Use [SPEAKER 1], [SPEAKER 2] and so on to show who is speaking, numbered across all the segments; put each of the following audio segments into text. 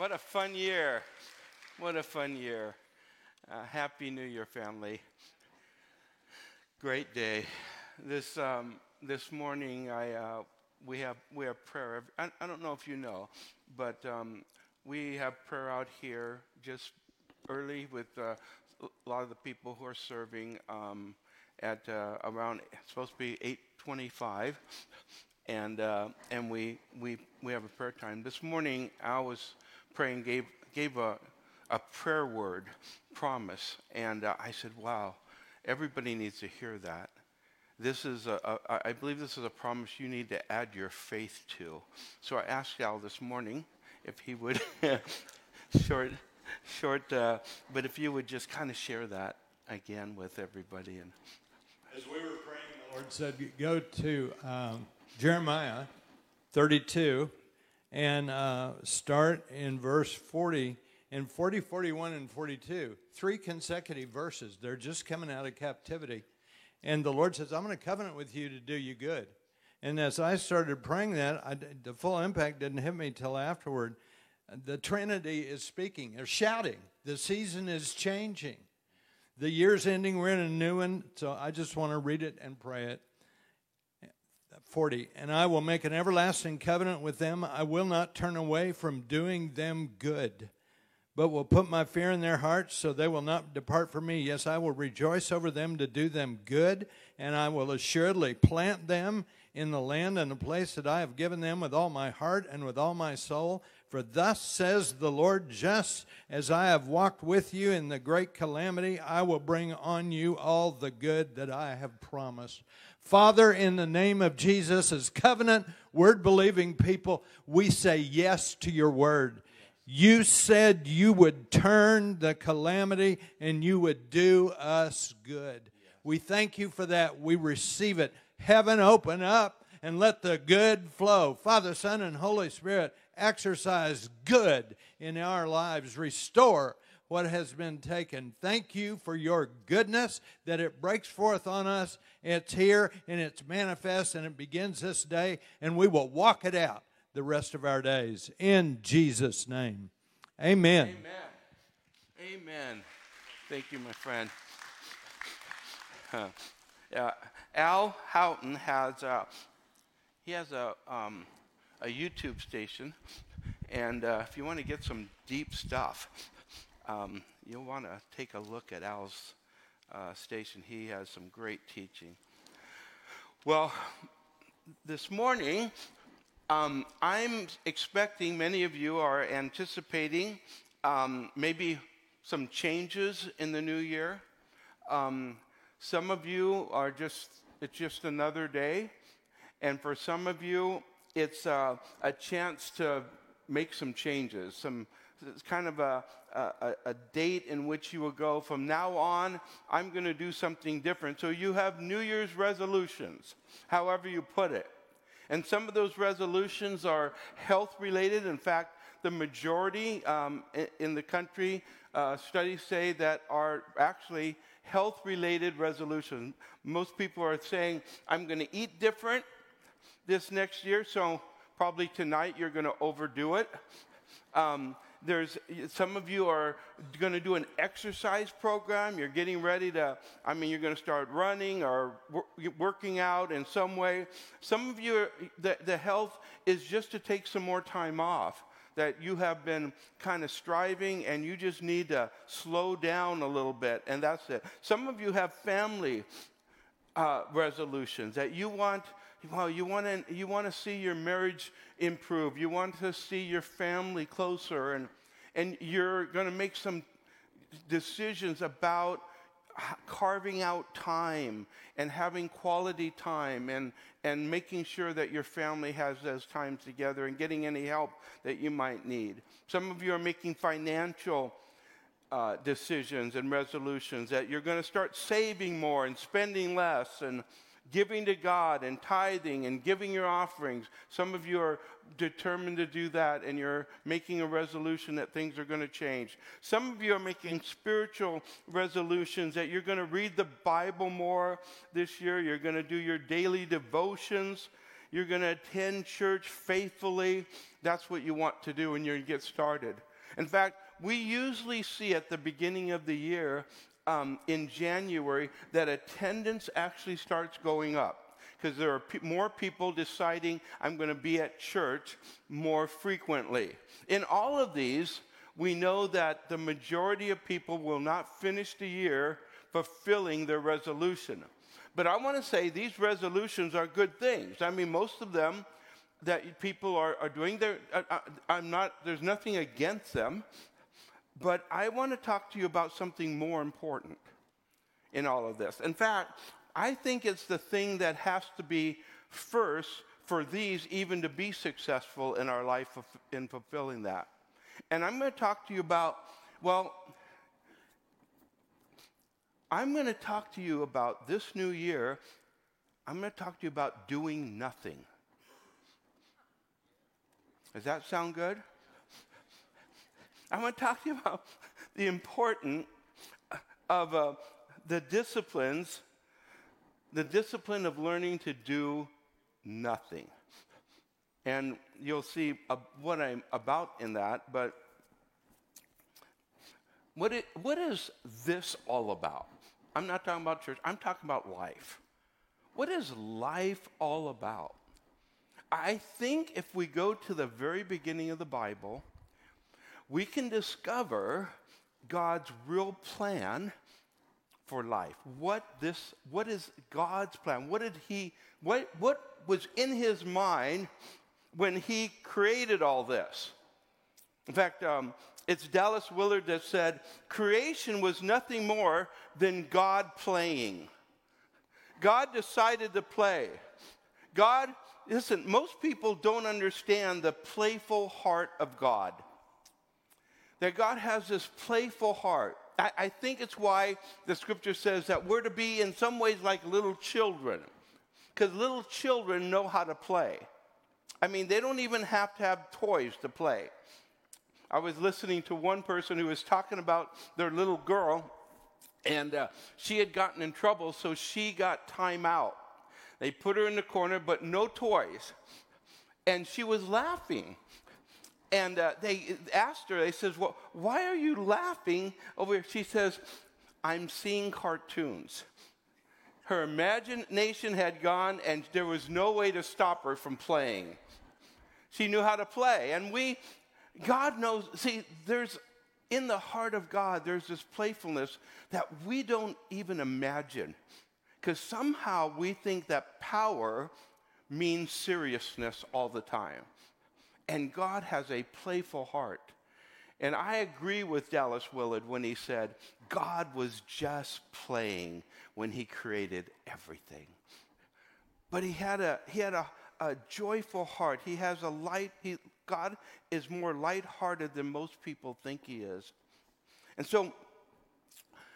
[SPEAKER 1] What a fun year. What a fun year. Uh, Happy New Year, family. Great day. This, um, this morning, I, uh, we, have, we have prayer. I, I don't know if you know, but um, we have prayer out here just early with uh, a lot of the people who are serving um, at uh, around, supposed to be 825 and uh, and we we we have a prayer time. This morning, I was praying, gave gave a a prayer word promise, and uh, I said, "Wow, everybody needs to hear that." This is a, a, I believe this is a promise you need to add your faith to. So I asked Al this morning if he would short short, uh, but if you would just kind of share that again with everybody and.
[SPEAKER 2] As we were praying, the Lord said, "Go to." Um, Jeremiah 32 and uh, start in verse 40. In 40, 41, and 42, three consecutive verses. They're just coming out of captivity. And the Lord says, I'm going to covenant with you to do you good. And as I started praying that, I, the full impact didn't hit me till afterward. The Trinity is speaking, they're shouting. The season is changing. The year's ending, we're in a new one. So I just want to read it and pray it. 40 and i will make an everlasting covenant with them. I will not turn away from doing them good but will put my fear in their hearts so they will not depart from me. Yes i will rejoice over them to do them good and i will assuredly plant them in the land and the place that i have given them with all my heart and with all my soul. For thus says the lord just as i have walked with you in the great calamity i will bring on you all the good that i have promised Father, in the name of Jesus, as covenant word believing people, we say yes to your word. You said you would turn the calamity and you would do us good. We thank you for that. We receive it. Heaven, open up and let the good flow. Father, Son, and Holy Spirit, exercise good in our lives. Restore what has been taken. Thank you for your goodness that it breaks forth on us. It's here and it's manifest and it begins this day, and we will walk it out the rest of our days. In Jesus' name. Amen.
[SPEAKER 1] Amen. Amen. Thank you, my friend. Uh, Al Houghton has a, he has a, um, a YouTube station, and uh, if you want to get some deep stuff, um, you'll want to take a look at Al's uh, station. He has some great teaching. Well, this morning, um, I'm expecting many of you are anticipating um, maybe some changes in the new year. Um, some of you are just, it's just another day. And for some of you, it's uh, a chance to make some changes, some it's kind of a, a, a, date in which you will go from now on, I'm going to do something different. So you have New Year's resolutions, however you put it. And some of those resolutions are health related. In fact, the majority um, in, the country, uh, studies say that are actually health related resolutions. Most people are saying, I'm going to eat different this next year, so probably tonight you're going to overdo it. Um, there's some of you are going to do an exercise program. You're getting ready to, I mean, you're going to start running or working out in some way. Some of you, the, the health is just to take some more time off. That you have been kind of striving and you just need to slow down a little bit, and that's it. Some of you have family uh, resolutions that you want well, you want to you want to see your marriage improve. You want to see your family closer, and and you're going to make some decisions about carving out time and having quality time and, and making sure that your family has those times together and getting any help that you might need. Some of you are making financial uh, decisions and resolutions that you're going to start saving more and spending less and giving to God and tithing and giving your offerings. Some of you are determined to do that and you're making a resolution that things are going to change. Some of you are making spiritual resolutions that you're going to read the Bible more this year, you're going to do your daily devotions. You're going to attend church faithfully. That's what you want to do when you get started. In fact, we usually see at the beginning of the year um, in January that attendance actually starts going up because there are pe- more people deciding I'm going to be at church more frequently. In all of these, we know that the majority of people will not finish the year fulfilling their resolution. But I want to say these resolutions are good things. I mean, most of them that people are, are doing, there, uh, uh, I'm not, there's nothing against them. But I want to talk to you about something more important in all of this. In fact, I think it's the thing that has to be first for these even to be successful in our life in fulfilling that. And I'm going to talk to you about, well, I'm going to talk to you about this new year. I'm going to talk to you about doing nothing. Does that sound good? I want to talk to you about the importance of uh, the disciplines, the discipline of learning to do nothing. And you'll see uh, what I'm about in that, but what, it, what is this all about? I'm not talking about church, I'm talking about life. What is life all about? I think if we go to the very beginning of the Bible, we can discover God's real plan for life. What this what is God's plan? What did he what what was in his mind when he created all this? In fact, um, it's Dallas Willard that said, creation was nothing more than God playing. God decided to play. God, listen, most people don't understand the playful heart of God. That God has this playful heart. I, I think it's why the scripture says that we're to be, in some ways, like little children. Because little children know how to play. I mean, they don't even have to have toys to play. I was listening to one person who was talking about their little girl, and uh, she had gotten in trouble, so she got time out. They put her in the corner, but no toys. And she was laughing. And uh, they asked her, they says, well, why are you laughing over here? She says, I'm seeing cartoons. Her imagination had gone, and there was no way to stop her from playing. She knew how to play. And we God knows, see, there's in the heart of God, there's this playfulness that we don't even imagine. Because somehow we think that power means seriousness all the time. And God has a playful heart. And I agree with Dallas Willard when he said, God was just playing when he created everything. But he had a, he had a, a joyful heart. He has a light, he, God is more lighthearted than most people think he is. And so,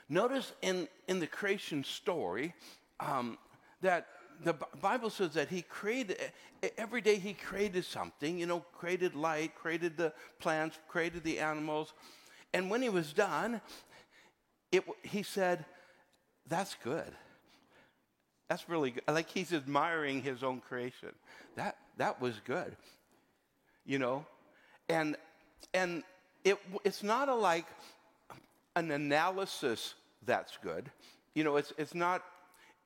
[SPEAKER 1] notice in, in the creation story um, that the Bible says that he created, every day he created something, you know, created light, created the plants, created the animals. And when he was done, it, he said, That's good. That's really good. Like he's admiring his own creation. That, that was good you know? And, and it, it's not a, like an analysis that's good. You know, it's, it's, not,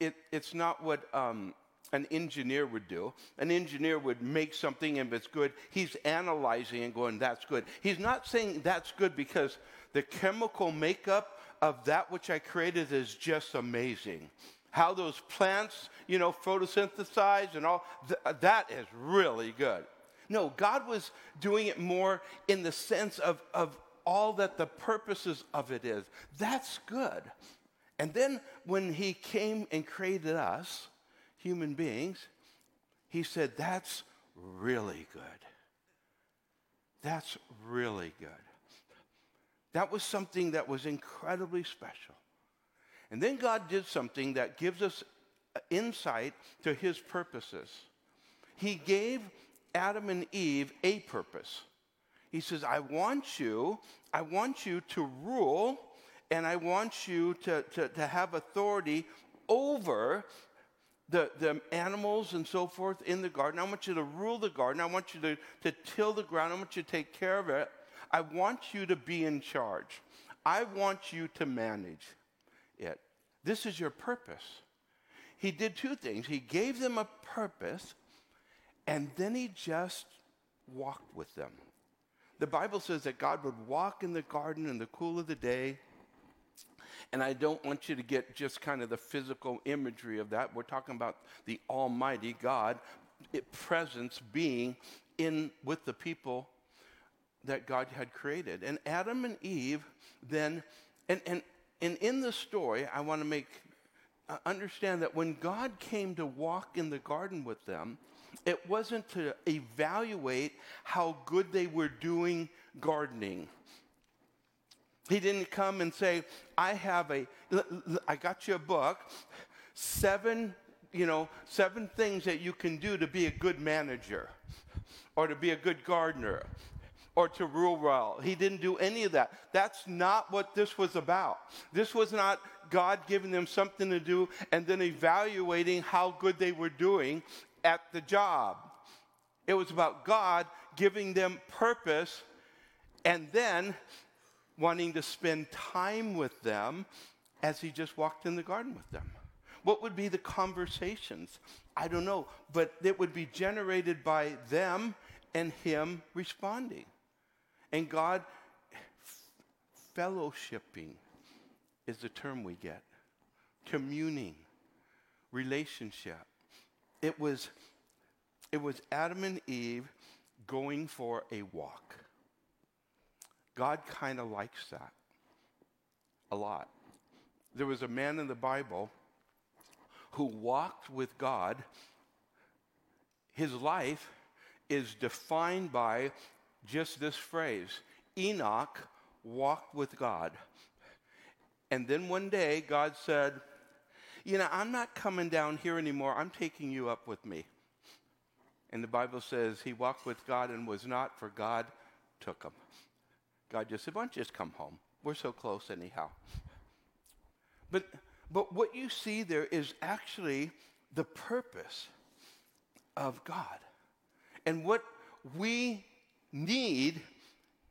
[SPEAKER 1] it, it's not what um, an engineer would do. An engineer would make something, and if it's good, he's analyzing and going, that's good. He's not saying that's good because the chemical makeup of that which I created is just amazing. How those plants, you know, photosynthesize and all, th- that is really good. No, God was doing it more in the sense of, of all that the purposes of it is. That's good. And then when He came and created us, human beings, He said, That's really good. That's really good. That was something that was incredibly special. And then God did something that gives us insight to his purposes. He gave Adam and Eve a purpose. He says, I want you, I want you to rule, and I want you to, to, to have authority over the, the animals and so forth in the garden. I want you to rule the garden. I want you to, to till the ground. I want you to take care of it. I want you to be in charge. I want you to manage it. This is your purpose. He did two things. He gave them a purpose, and then he just walked with them. The Bible says that God would walk in the garden in the cool of the day. And I don't want you to get just kind of the physical imagery of that. We're talking about the Almighty God, it, presence being in with the people that God had created. And Adam and Eve then, and, and, and in the story, I want to make uh, understand that when God came to walk in the garden with them, it wasn't to evaluate how good they were doing gardening. He didn't come and say, I have a, I got you a book, seven, you know, seven things that you can do to be a good manager or to be a good gardener or to rule well. He didn't do any of that. That's not what this was about. This was not God giving them something to do and then evaluating how good they were doing at the job. It was about God giving them purpose and then wanting to spend time with them as he just walked in the garden with them. What would be the conversations? I don't know, but it would be generated by them and him responding. And God, fellowshipping is the term we get, communing, relationship. It was, it was Adam and Eve going for a walk. God kind of likes that a lot. There was a man in the Bible who walked with God. His life is defined by just this phrase Enoch walked with God. And then one day, God said, You know, I'm not coming down here anymore. I'm taking you up with me. And the Bible says he walked with God and was not, for God took him. God just said, Why don't you just come home? We're so close, anyhow. But, but what you see there is actually the purpose of God. And what we need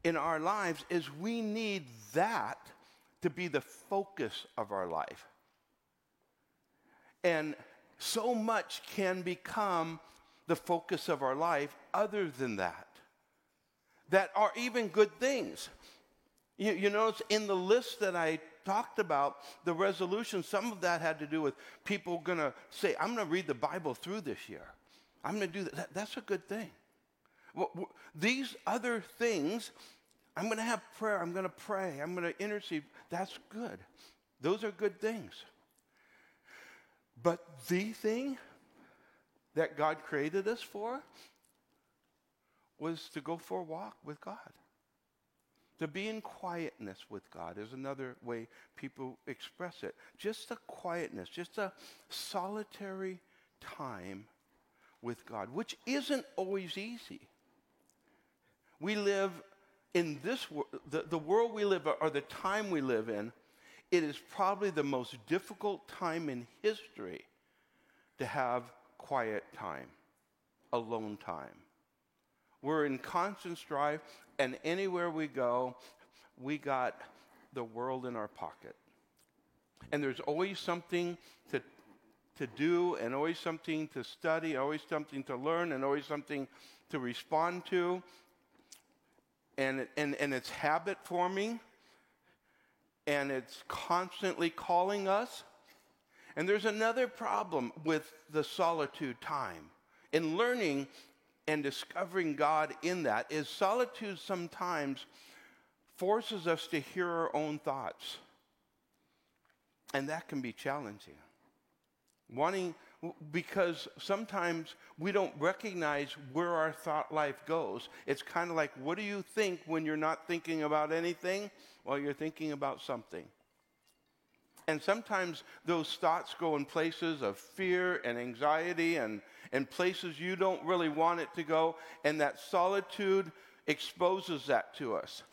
[SPEAKER 1] in our lives is we need that to be the focus of our life. And so much can become the focus of our life other than that, that are even good things. You, you notice in the list that I talked about, the resolution, some of that had to do with people going to say, I'm going to read the Bible through this year. I'm going to do that. that. That's a good thing. Well, these other things, I'm going to have prayer, I'm going to pray, I'm going to intercede. That's good. Those are good things. But the thing that God created us for was to go for a walk with God. To be in quietness with God is another way people express it. Just a quietness, just a solitary time with God, which isn't always easy. We live in this world, the, the world we live, or the time we live in, it is probably the most difficult time in history to have quiet time, alone time. We're in constant strife, and anywhere we go, we got the world in our pocket. And there's always something to, to do, and always something to study, always something to learn, and always something to respond to and, and, and it's habit forming and it's constantly calling us. And there's another problem with the solitude time. In learning and discovering God in that is solitude sometimes forces us to hear our own thoughts. And that can be challenging. Wanting because sometimes we don't recognize where our thought life goes. It's kind of like, what do you think when you're not thinking about anything? Well, you're thinking about something. And sometimes those thoughts go in places of fear and anxiety and, and places you don't really want it to go. And that solitude exposes that to us.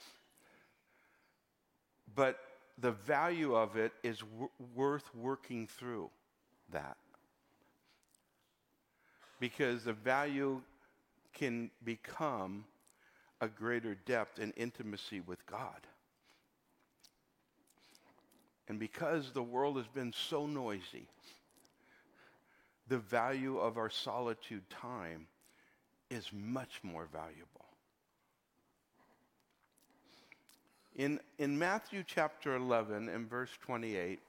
[SPEAKER 1] But the value of it is w- worth working through that because the value can become a greater depth and intimacy with God. And because the world has been so noisy, the value of our solitude time is much more valuable. In, in Matthew chapter 11 and verse 28,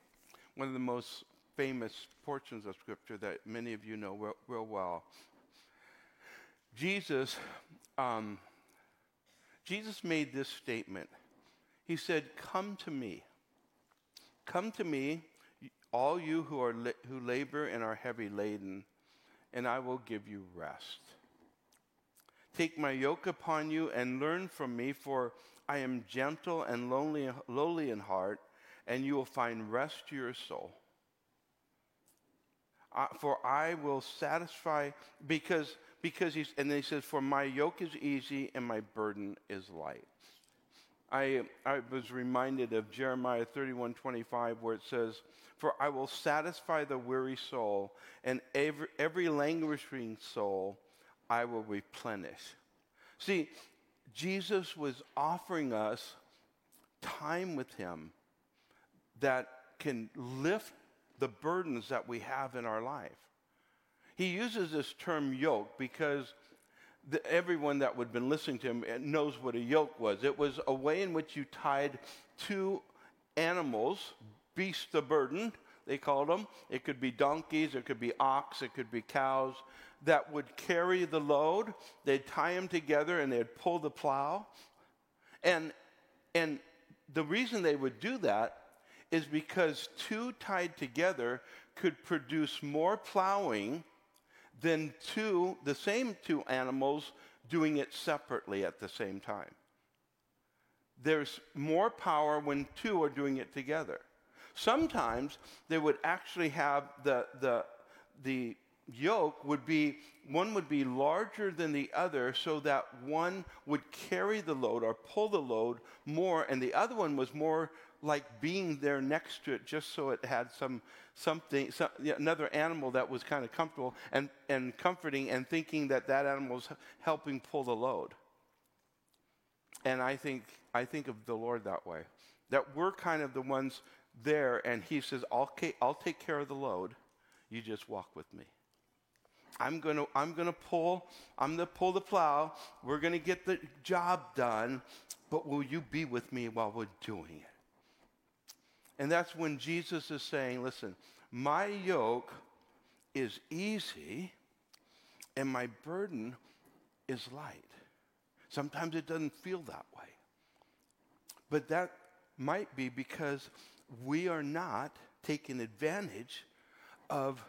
[SPEAKER 1] one of the most famous portions of Scripture that many of you know real, real well, Jesus, um, Jesus made this statement. He said, Come to me. Come to me, all you who, are who labor and are heavy laden, and I will give you rest. Take my yoke upon you and learn from me, for I am gentle and lonely, lowly in heart, and you will find rest to your soul. Uh, for I will satisfy, because, because he's, and then he says, For my yoke is easy and my burden is light. I, I was reminded of Jeremiah 31 25, where it says, For I will satisfy the weary soul, and every, every languishing soul I will replenish. See, Jesus was offering us time with Him that can lift the burdens that we have in our life. He uses this term yoke because the, everyone that would have been listening to him knows what a yoke was. It was a way in which you tied two animals, beasts of burden, they called them. It could be donkeys, it could be ox, it could be cows that would carry the load. They'd tie them together and they'd pull the plow. And, and the reason they would do that is because two tied together could produce more plowing than two, the same two animals doing it separately at the same time. There's more power when two are doing it together. Sometimes they would actually have the, the, the yoke would be, one would be larger than the other so that one would carry the load or pull the load more, and the other one was more like being there next to it just so it had some something some, another animal that was kind of comfortable and, and comforting and thinking that that animal was helping pull the load. And i think i think of the lord that way that we're kind of the ones there and he says i'll, I'll take care of the load. You just walk with me. I'm going to i'm going to pull i'm going to pull the plow. We're going to get the job done but will you be with me while we're doing it and that's when Jesus is saying, listen, my yoke is easy and my burden is light. Sometimes it doesn't feel that way. But that might be because we are not taking advantage of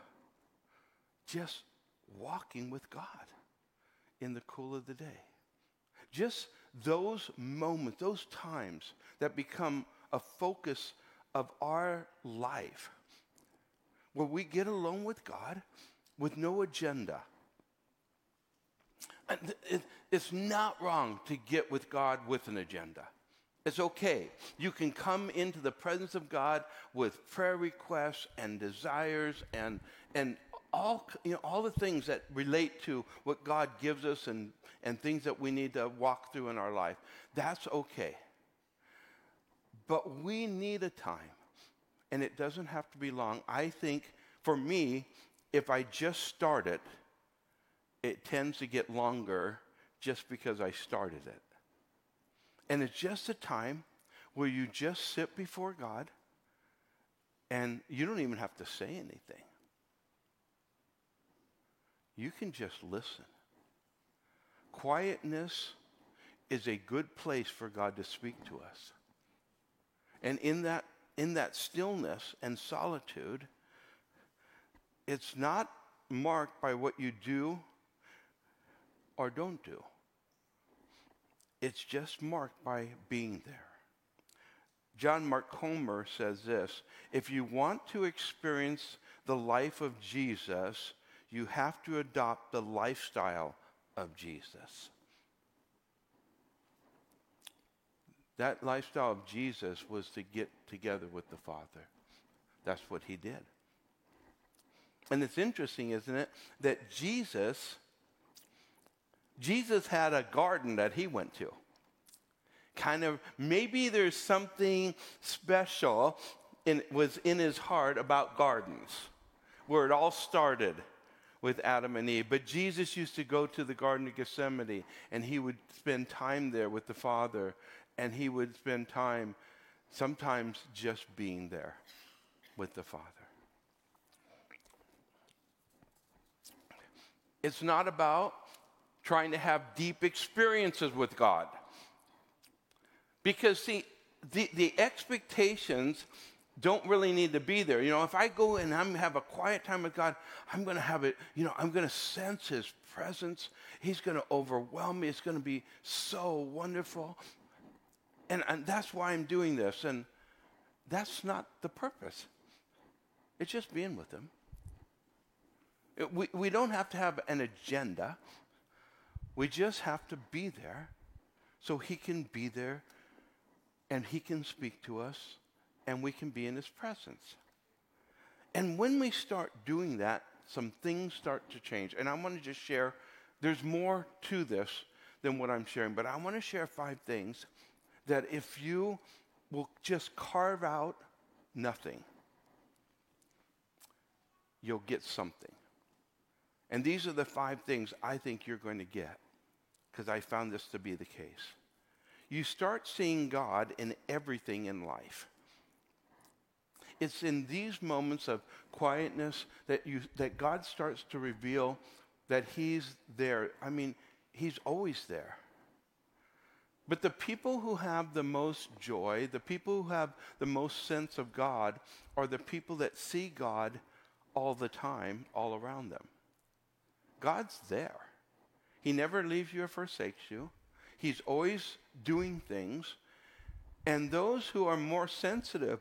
[SPEAKER 1] just walking with God in the cool of the day. Just those moments, those times that become a focus of our life where we get alone with God with no agenda. It's not wrong to get with God with an agenda. It's okay. You can come into the presence of God with prayer requests and desires and, and all, you know, all the things that relate to what God gives us and, and things that we need to walk through in our life. That's okay. But we need a time, and it doesn't have to be long. I think for me, if I just start it, it tends to get longer just because I started it. And it's just a time where you just sit before God and you don't even have to say anything. You can just listen. Quietness is a good place for God to speak to us. And in that, in that stillness and solitude, it's not marked by what you do or don't do. It's just marked by being there. John Mark Comer says this If you want to experience the life of Jesus, you have to adopt the lifestyle of Jesus. That lifestyle of Jesus was to get together with the Father. That's what he did. And it's interesting, isn't it, that Jesus Jesus had a garden that he went to. Kind of, maybe there's something special in, was in his heart about gardens, where it all started with Adam and Eve. But Jesus used to go to the Garden of Gethsemane and he would spend time there with the Father and he would spend time sometimes just being there with the Father. It's not about trying to have deep experiences with God. Because, see, the, the expectations don't really need to be there. You know, if I go and I'm have a quiet time with God, I'm going to have it, you know, I'm going to sense his presence. He's going to overwhelm me. It's going to be so wonderful. And, and that's why I'm doing this. And that's not the purpose. It's just being with him. It, we, we don't have to have an agenda. We just have to be there so he can be there and he can speak to us and we can be in his presence. And when we start doing that, some things start to change. And I want to just share, there's more to this than what I'm sharing, but I want to share five things that if you will just carve out nothing, you'll get something. And these are the five things I think you're going to get because I found this to be the case. You start seeing God in everything in life. It's in these moments of quietness that, you, that God starts to reveal that He's there. I mean, He's always there. But the people who have the most joy, the people who have the most sense of God, are the people that see God all the time, all around them. God's there. He never leaves you or forsakes you. He's always doing things. And those who are more sensitive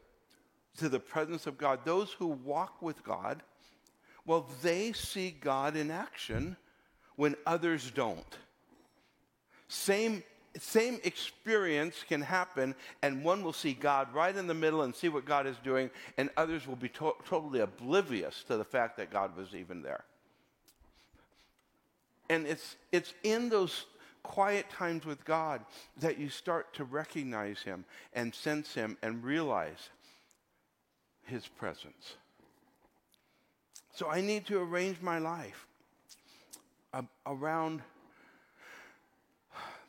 [SPEAKER 1] to the presence of God, those who walk with God, well, they see God in action when others don't. Same, same experience can happen, and one will see God right in the middle and see what God is doing, and others will be to- totally oblivious to the fact that God was even there. And it's, it's in those quiet times with God that you start to recognize Him and sense Him and realize his presence. So I need to arrange my life uh, around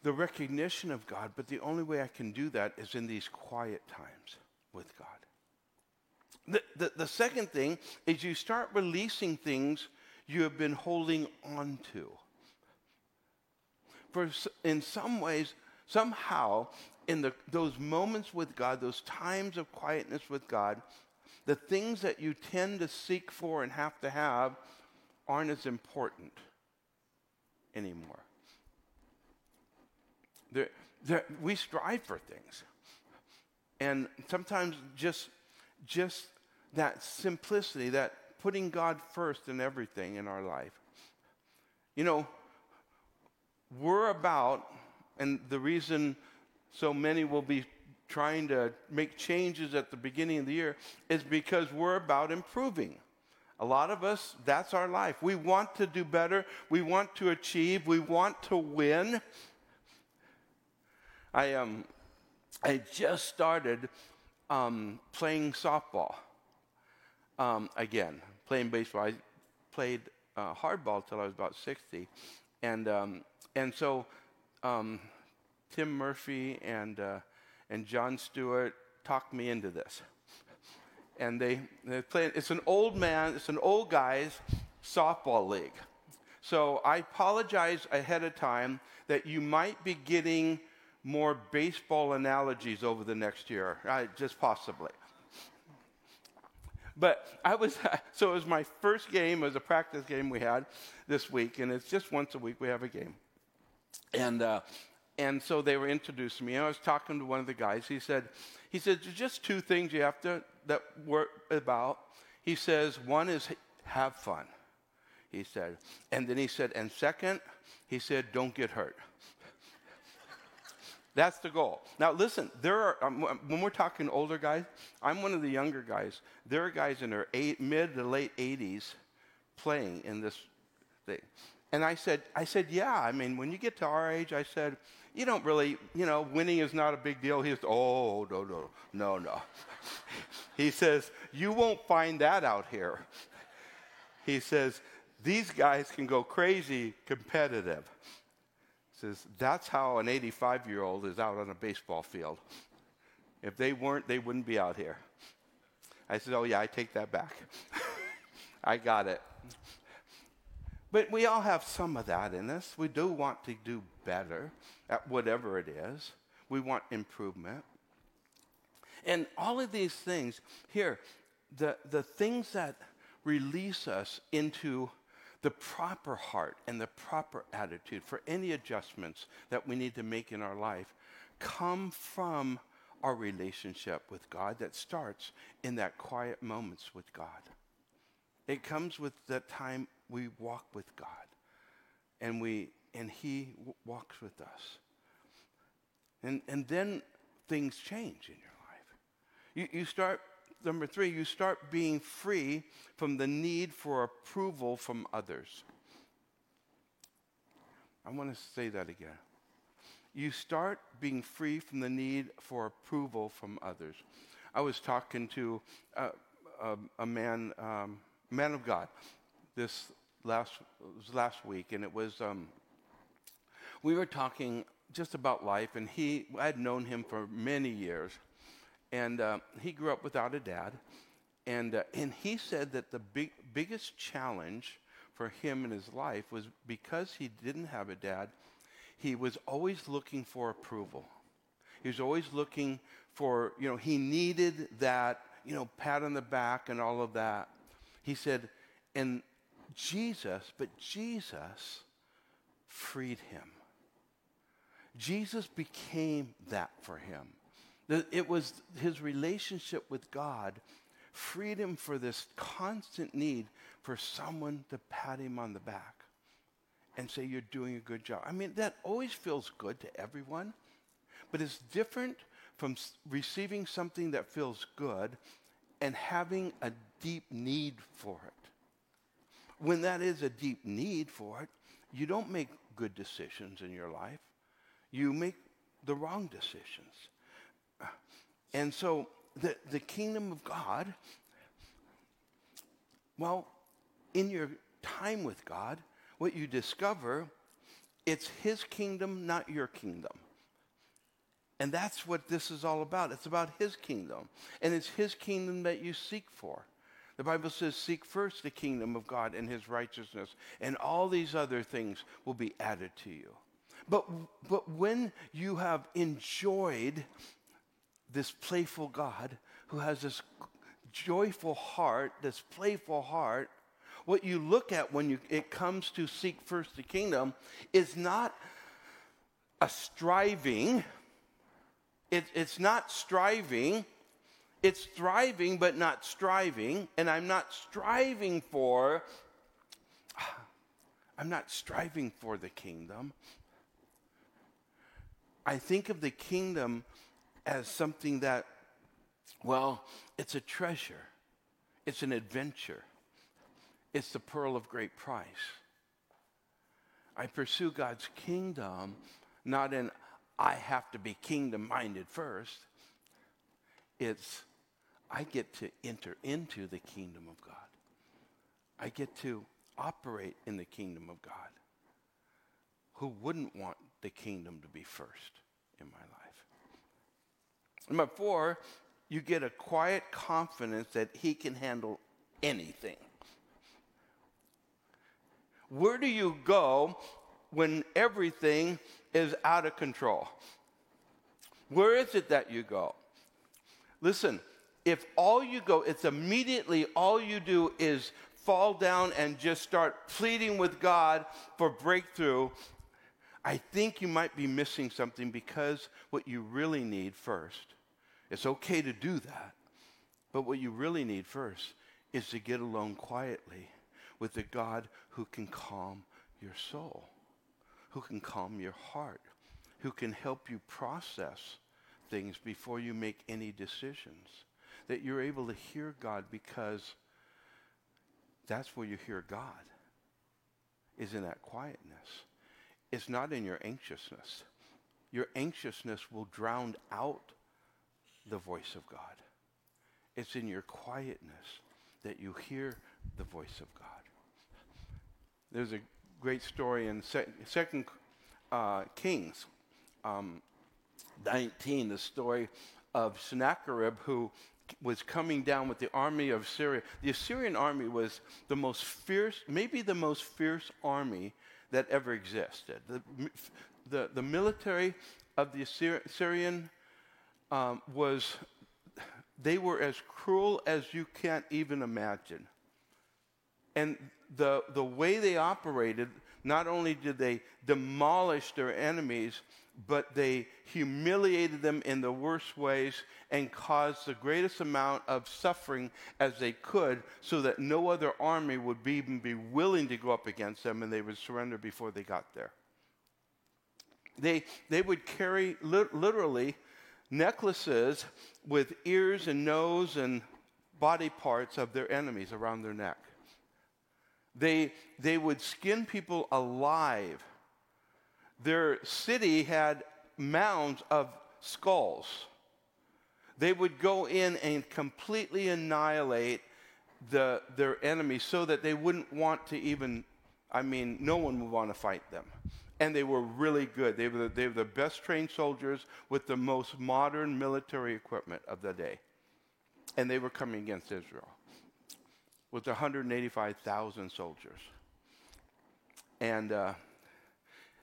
[SPEAKER 1] the recognition of God, but the only way I can do that is in these quiet times with God. The, the, the second thing is you start releasing things you have been holding on to. For in some ways, somehow, in the, those moments with God, those times of quietness with God, the things that you tend to seek for and have to have aren't as important anymore. They're, we strive for things. And sometimes just, just that simplicity, that putting God first in everything in our life. You know, we're about, and the reason so many will be trying to make changes at the beginning of the year is because we're about improving. A lot of us, that's our life. We want to do better. We want to achieve. We want to win. I, um, I just started um, playing softball um, again, playing baseball. I played uh, hardball till I was about 60. And, um, and so um, Tim Murphy and uh, and John Stewart talked me into this. And they, they play, it's an old man, it's an old guy's softball league. So I apologize ahead of time that you might be getting more baseball analogies over the next year, uh, just possibly. But I was, so it was my first game, it was a practice game we had this week, and it's just once a week we have a game. And uh, and so they were introducing me. and I was talking to one of the guys. He said, he said, there's just two things you have to that work about. He says, one is have fun. He said, and then he said, and second, he said, don't get hurt. That's the goal. Now, listen, there are, um, when we're talking older guys, I'm one of the younger guys. There are guys in their eight, mid to late 80s playing in this thing. And I said, I said, yeah. I mean, when you get to our age, I said, you don't really, you know, winning is not a big deal. He says, oh, no, no, no, no. he says, you won't find that out here. He says, these guys can go crazy competitive. Says, that's how an 85 year old is out on a baseball field. If they weren't, they wouldn't be out here. I said, oh, yeah, I take that back. I got it. But we all have some of that in us. We do want to do better at whatever it is. We want improvement. And all of these things, here, the, the things that release us into the proper heart and the proper attitude for any adjustments that we need to make in our life come from our relationship with God that starts in that quiet moments with God. It comes with that time we walk with God and we and he w- walks with us. And and then things change in your life. You you start number 3, you start being free from the need for approval from others. I want to say that again. You start being free from the need for approval from others. I was talking to a, a, a man, um, man of God, this last last week, and it was um, we were talking just about life, and he I had known him for many years, and uh, he grew up without a dad, and uh, and he said that the big biggest challenge for him in his life was because he didn't have a dad, he was always looking for approval. He was always looking for you know he needed that you know pat on the back and all of that. He said, and Jesus, but Jesus freed him. Jesus became that for him. It was his relationship with God freed him for this constant need for someone to pat him on the back and say, You're doing a good job. I mean, that always feels good to everyone, but it's different from receiving something that feels good and having a deep need for it when that is a deep need for it, you don't make good decisions in your life. You make the wrong decisions. And so the, the kingdom of God, well, in your time with God, what you discover, it's his kingdom, not your kingdom. And that's what this is all about. It's about his kingdom. And it's his kingdom that you seek for. The Bible says, Seek first the kingdom of God and his righteousness, and all these other things will be added to you. But, but when you have enjoyed this playful God who has this joyful heart, this playful heart, what you look at when you, it comes to seek first the kingdom is not a striving. It, it's not striving it's thriving but not striving, and I'm not striving for I'm not striving for the kingdom. I think of the kingdom as something that, well, it's a treasure, it's an adventure, it's the pearl of great price. I pursue God's kingdom not in I have to be kingdom minded first. It's I get to enter into the kingdom of God. I get to operate in the kingdom of God. Who wouldn't want the kingdom to be first in my life? Number four, you get a quiet confidence that He can handle anything. Where do you go when everything is out of control? Where is it that you go? Listen, if all you go, it's immediately all you do is fall down and just start pleading with God for breakthrough, I think you might be missing something because what you really need first, it's okay to do that, but what you really need first is to get alone quietly with the God who can calm your soul, who can calm your heart, who can help you process things before you make any decisions that you're able to hear God because that's where you hear God. is in that quietness. It's not in your anxiousness. Your anxiousness will drown out the voice of God. It's in your quietness that you hear the voice of God. There's a great story in Second uh, Kings um, 19, the story of Sennacherib, who was coming down with the army of Syria. The Assyrian army was the most fierce, maybe the most fierce army that ever existed. The, the, the military of the Assyrian um, was, they were as cruel as you can't even imagine. And the, the way they operated, not only did they demolish their enemies, but they humiliated them in the worst ways and caused the greatest amount of suffering as they could so that no other army would be, even be willing to go up against them and they would surrender before they got there. They, they would carry li- literally necklaces with ears and nose and body parts of their enemies around their neck. They, they would skin people alive. Their city had mounds of skulls. They would go in and completely annihilate the, their enemies so that they wouldn't want to even, I mean, no one would want to fight them. And they were really good. They were, the, they were the best trained soldiers with the most modern military equipment of the day. And they were coming against Israel with 185,000 soldiers. And, uh,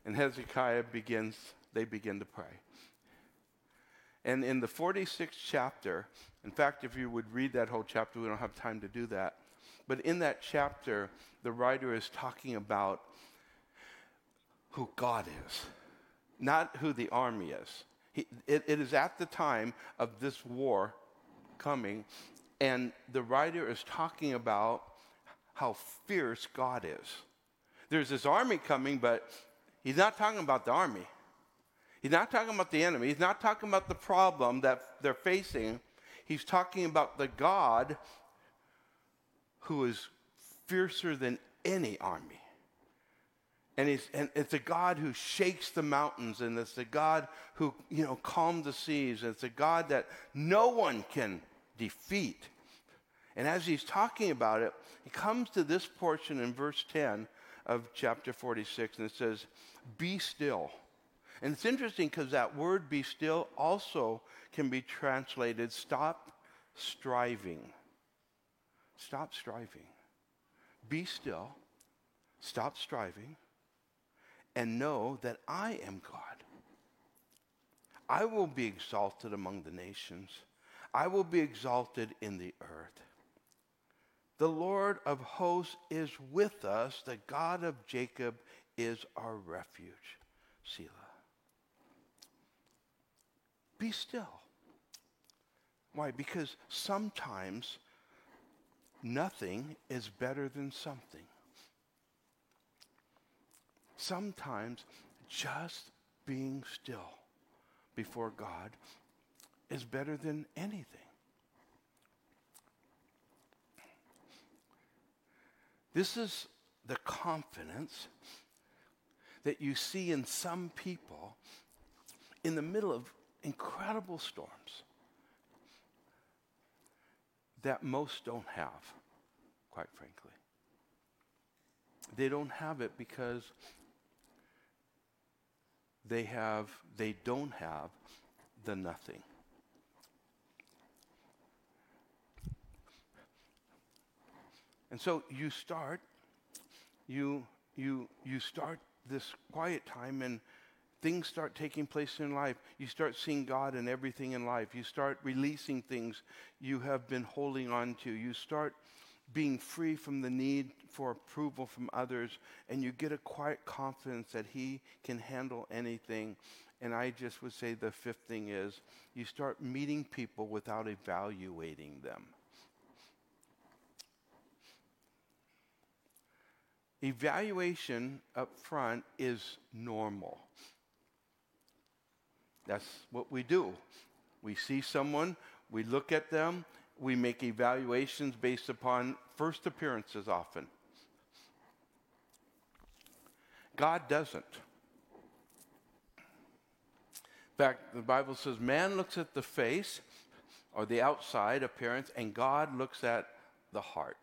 [SPEAKER 1] and Hezekiah begins, they begin to pray. And in the 46th chapter, in fact, if you would read that whole chapter, we don't have time to do that. But in that chapter, the writer is talking about who God is, not who the army is. He, it, it is at the time of this war coming and the writer is talking about how fierce God is. There's this army coming, but he's not talking about the army. He's not talking about the enemy. He's not talking about the problem that they're facing. He's talking about the God who is fiercer than any army. And, he's, and it's a God who shakes the mountains, and it's a God who, you know, calms the seas. And it's a God that no one can defeat. And as he's talking about it, he comes to this portion in verse 10 of chapter 46, and it says, Be still. And it's interesting because that word be still also can be translated stop striving. Stop striving. Be still, stop striving, and know that I am God. I will be exalted among the nations, I will be exalted in the earth. The Lord of hosts is with us. The God of Jacob is our refuge. Selah. Be still. Why? Because sometimes nothing is better than something. Sometimes just being still before God is better than anything. This is the confidence that you see in some people in the middle of incredible storms that most don't have, quite frankly. They don't have it because they have they don't have the nothing. And so you start, you, you, you start this quiet time and things start taking place in life. You start seeing God in everything in life. You start releasing things you have been holding on to. You start being free from the need for approval from others, and you get a quiet confidence that He can handle anything. And I just would say the fifth thing is you start meeting people without evaluating them. Evaluation up front is normal. That's what we do. We see someone, we look at them, we make evaluations based upon first appearances often. God doesn't. In fact, the Bible says man looks at the face or the outside appearance, and God looks at the heart.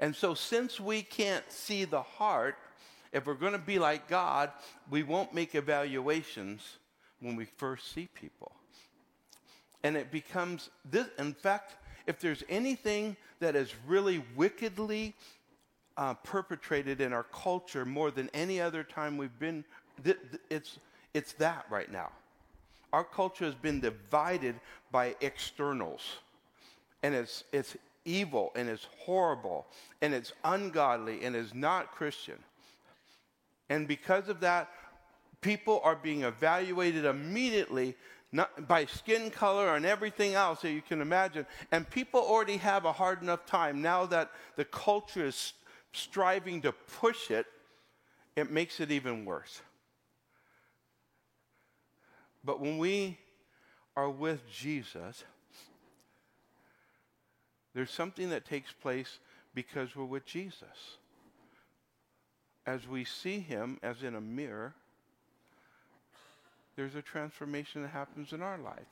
[SPEAKER 1] And so, since we can't see the heart, if we're going to be like God, we won't make evaluations when we first see people. And it becomes this, in fact, if there's anything that is really wickedly uh, perpetrated in our culture more than any other time we've been, th- th- it's, it's that right now. Our culture has been divided by externals, and it's, it's evil, and it's horrible, and it's ungodly, and it's not Christian. And because of that, people are being evaluated immediately not by skin color and everything else that you can imagine. And people already have a hard enough time now that the culture is striving to push it, it makes it even worse. But when we are with Jesus, there's something that takes place because we're with Jesus. As we see him as in a mirror, there's a transformation that happens in our life.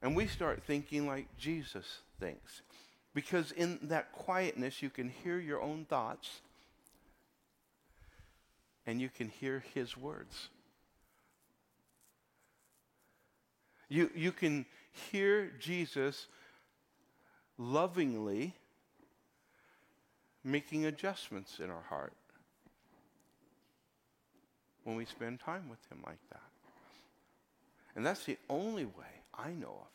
[SPEAKER 1] And we start thinking like Jesus thinks. Because in that quietness, you can hear your own thoughts and you can hear his words. You, you can hear Jesus lovingly making adjustments in our heart when we spend time with Him like that. And that's the only way I know of.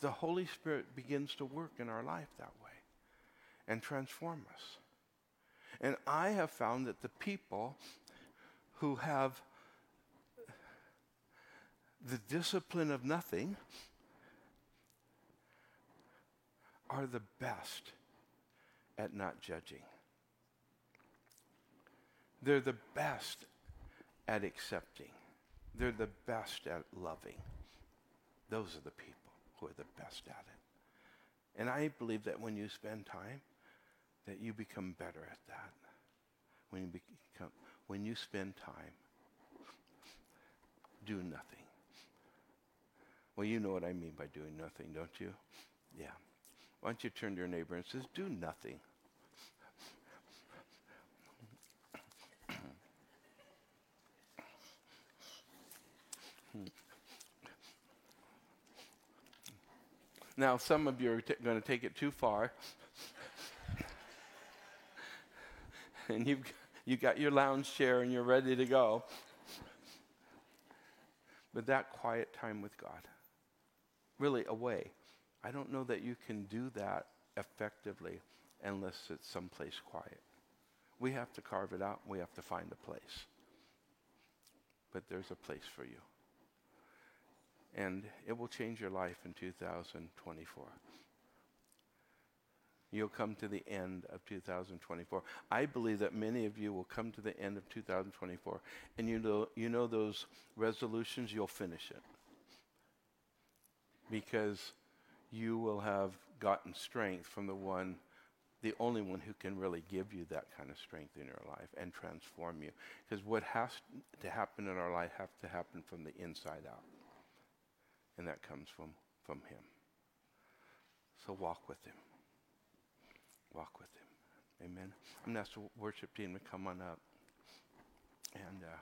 [SPEAKER 1] The Holy Spirit begins to work in our life that way and transform us. And I have found that the people who have the discipline of nothing are the best at not judging. They're the best at accepting. They're the best at loving. Those are the people who are the best at it. And I believe that when you spend time, that you become better at that. When you become, when you spend time, do nothing. Well, you know what I mean by doing nothing, don't you? Yeah. Why don't you turn to your neighbor and says, do nothing. Hmm. Now, some of you are t- going to take it too far. and you've you got your lounge chair and you're ready to go. But that quiet time with God, really away. I don't know that you can do that effectively unless it's someplace quiet. We have to carve it out. We have to find a place. But there's a place for you and it will change your life in 2024. You'll come to the end of 2024. I believe that many of you will come to the end of 2024, and you know, you know those resolutions, you'll finish it. Because you will have gotten strength from the one, the only one who can really give you that kind of strength in your life and transform you. Because what has to happen in our life has to happen from the inside out and that comes from, from Him. So walk with Him. Walk with Him. Amen. I'm going to ask the worship team to come on up. And uh,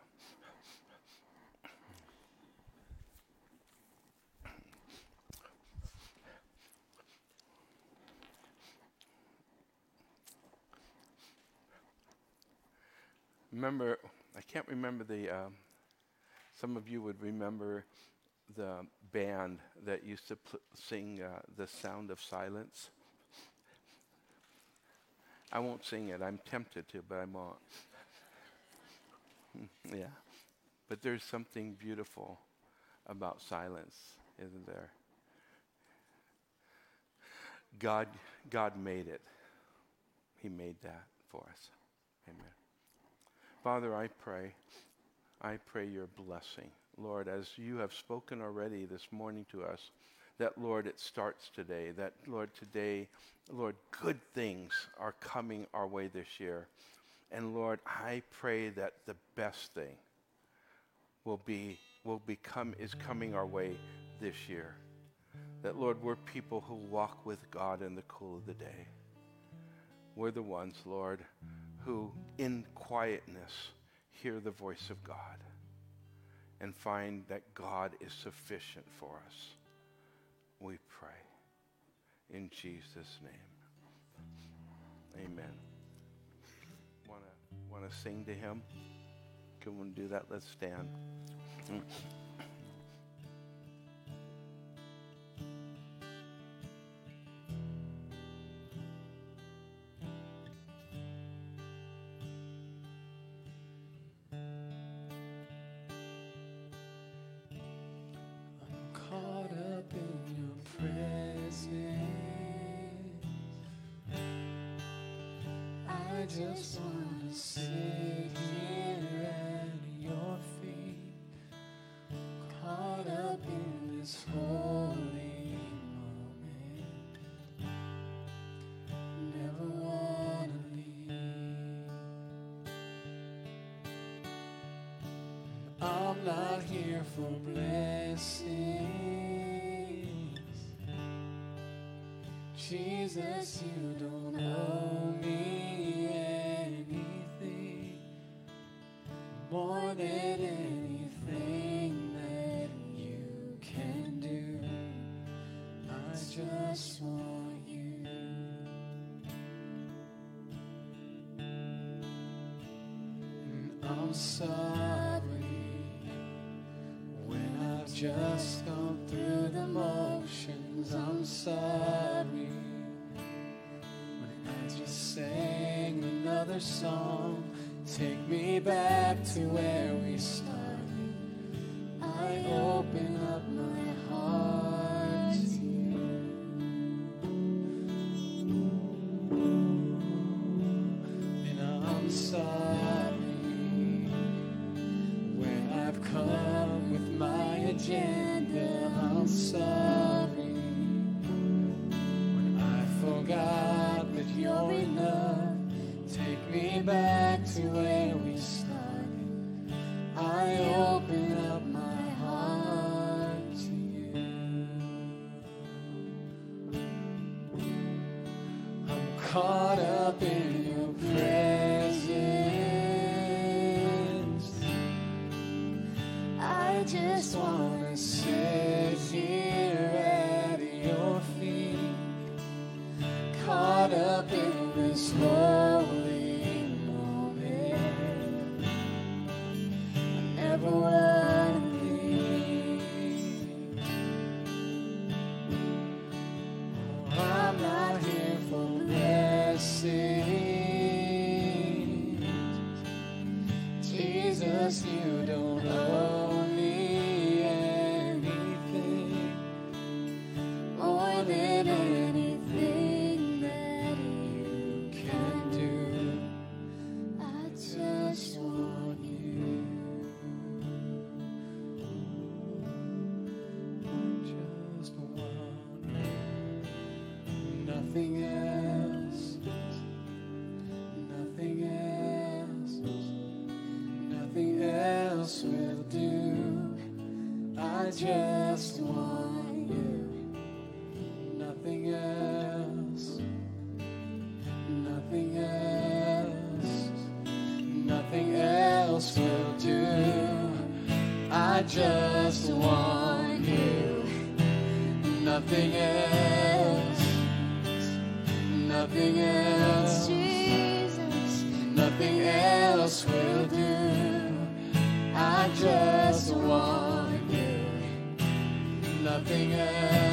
[SPEAKER 1] remember, I can't remember the, um, some of you would remember the band that used to pl- sing uh, The Sound of Silence. I won't sing it. I'm tempted to, but I won't. yeah. But there's something beautiful about silence, isn't there? God, God made it. He made that for us. Amen. Father, I pray, I pray your blessing Lord, as you have spoken already this morning to us, that, Lord, it starts today. That, Lord, today, Lord, good things are coming our way this year. And Lord, I pray that the best thing will be will become is coming our way this year. That Lord, we're people who walk with God in the cool of the day. We're the ones, Lord, who in quietness hear the voice of God and find that God is sufficient for us. We pray in Jesus' name. Amen. Want to want to sing to him? Can we do that? Let's stand.
[SPEAKER 3] Just want to sit here at your feet, caught up in this holy moment. Never want to leave. I'm not here for blessings. Jesus, you don't owe I'm sorry when I've just gone through the motions. I'm sorry when I just sang another song. Take me back to where we started. Just want you. Nothing else. Nothing else.
[SPEAKER 4] Jesus,
[SPEAKER 3] Nothing else will do. I just want you. Nothing else.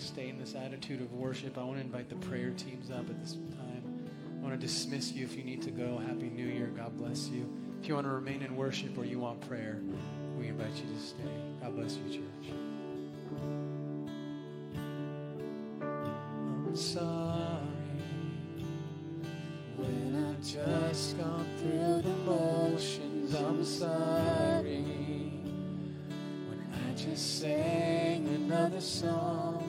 [SPEAKER 3] Stay in this attitude of worship, I want to invite the prayer teams up at this time. I want to dismiss you if you need to go. Happy New Year. God bless you. If you want to remain in worship or you want prayer, we invite you to stay. God bless you, church. I'm sorry when I've just gone through the motions. I'm sorry when I just sang another song.